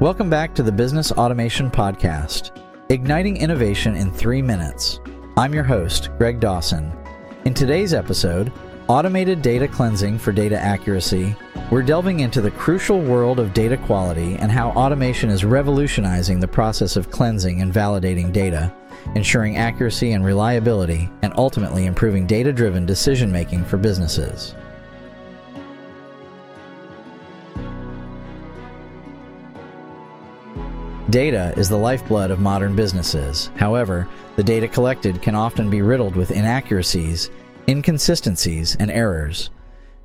Welcome back to the Business Automation Podcast, igniting innovation in three minutes. I'm your host, Greg Dawson. In today's episode, Automated Data Cleansing for Data Accuracy, we're delving into the crucial world of data quality and how automation is revolutionizing the process of cleansing and validating data, ensuring accuracy and reliability, and ultimately improving data driven decision making for businesses. Data is the lifeblood of modern businesses. However, the data collected can often be riddled with inaccuracies, inconsistencies, and errors.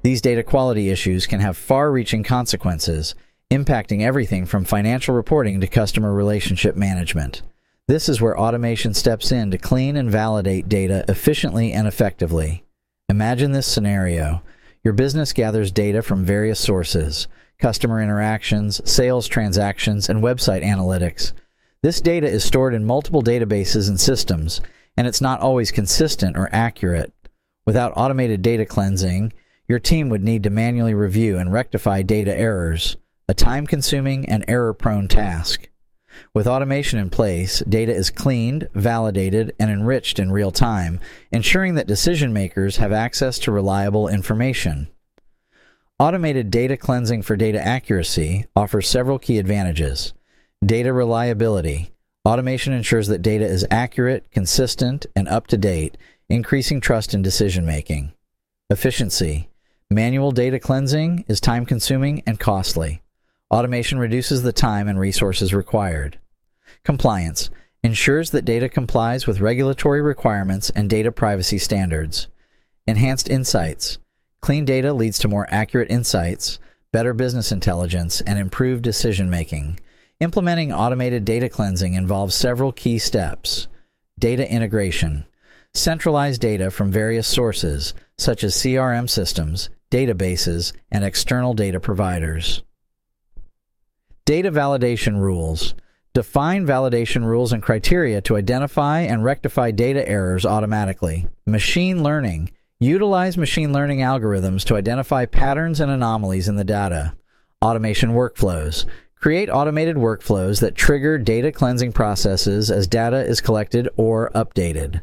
These data quality issues can have far reaching consequences, impacting everything from financial reporting to customer relationship management. This is where automation steps in to clean and validate data efficiently and effectively. Imagine this scenario your business gathers data from various sources customer interactions, sales transactions, and website analytics. This data is stored in multiple databases and systems, and it's not always consistent or accurate. Without automated data cleansing, your team would need to manually review and rectify data errors, a time consuming and error prone task. With automation in place, data is cleaned, validated, and enriched in real time, ensuring that decision makers have access to reliable information. Automated data cleansing for data accuracy offers several key advantages. Data reliability. Automation ensures that data is accurate, consistent, and up to date, increasing trust in decision making. Efficiency. Manual data cleansing is time consuming and costly. Automation reduces the time and resources required. Compliance ensures that data complies with regulatory requirements and data privacy standards. Enhanced insights Clean data leads to more accurate insights, better business intelligence, and improved decision making. Implementing automated data cleansing involves several key steps. Data integration. Centralize data from various sources, such as CRM systems, databases, and external data providers. Data validation rules. Define validation rules and criteria to identify and rectify data errors automatically. Machine learning Utilize machine learning algorithms to identify patterns and anomalies in the data. Automation workflows. Create automated workflows that trigger data cleansing processes as data is collected or updated.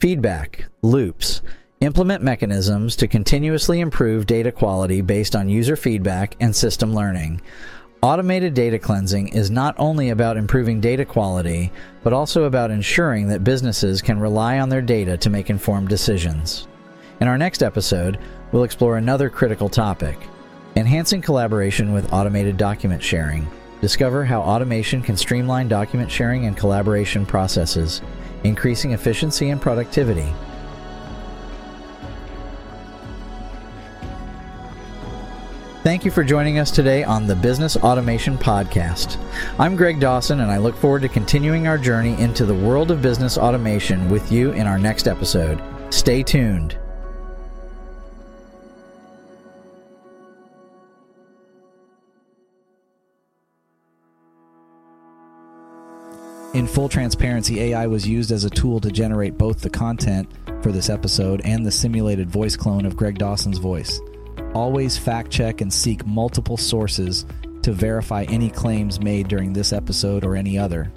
Feedback loops. Implement mechanisms to continuously improve data quality based on user feedback and system learning. Automated data cleansing is not only about improving data quality, but also about ensuring that businesses can rely on their data to make informed decisions. In our next episode, we'll explore another critical topic enhancing collaboration with automated document sharing. Discover how automation can streamline document sharing and collaboration processes, increasing efficiency and productivity. Thank you for joining us today on the Business Automation Podcast. I'm Greg Dawson, and I look forward to continuing our journey into the world of business automation with you in our next episode. Stay tuned. In full transparency, AI was used as a tool to generate both the content for this episode and the simulated voice clone of Greg Dawson's voice. Always fact check and seek multiple sources to verify any claims made during this episode or any other.